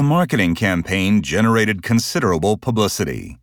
The marketing campaign generated considerable publicity.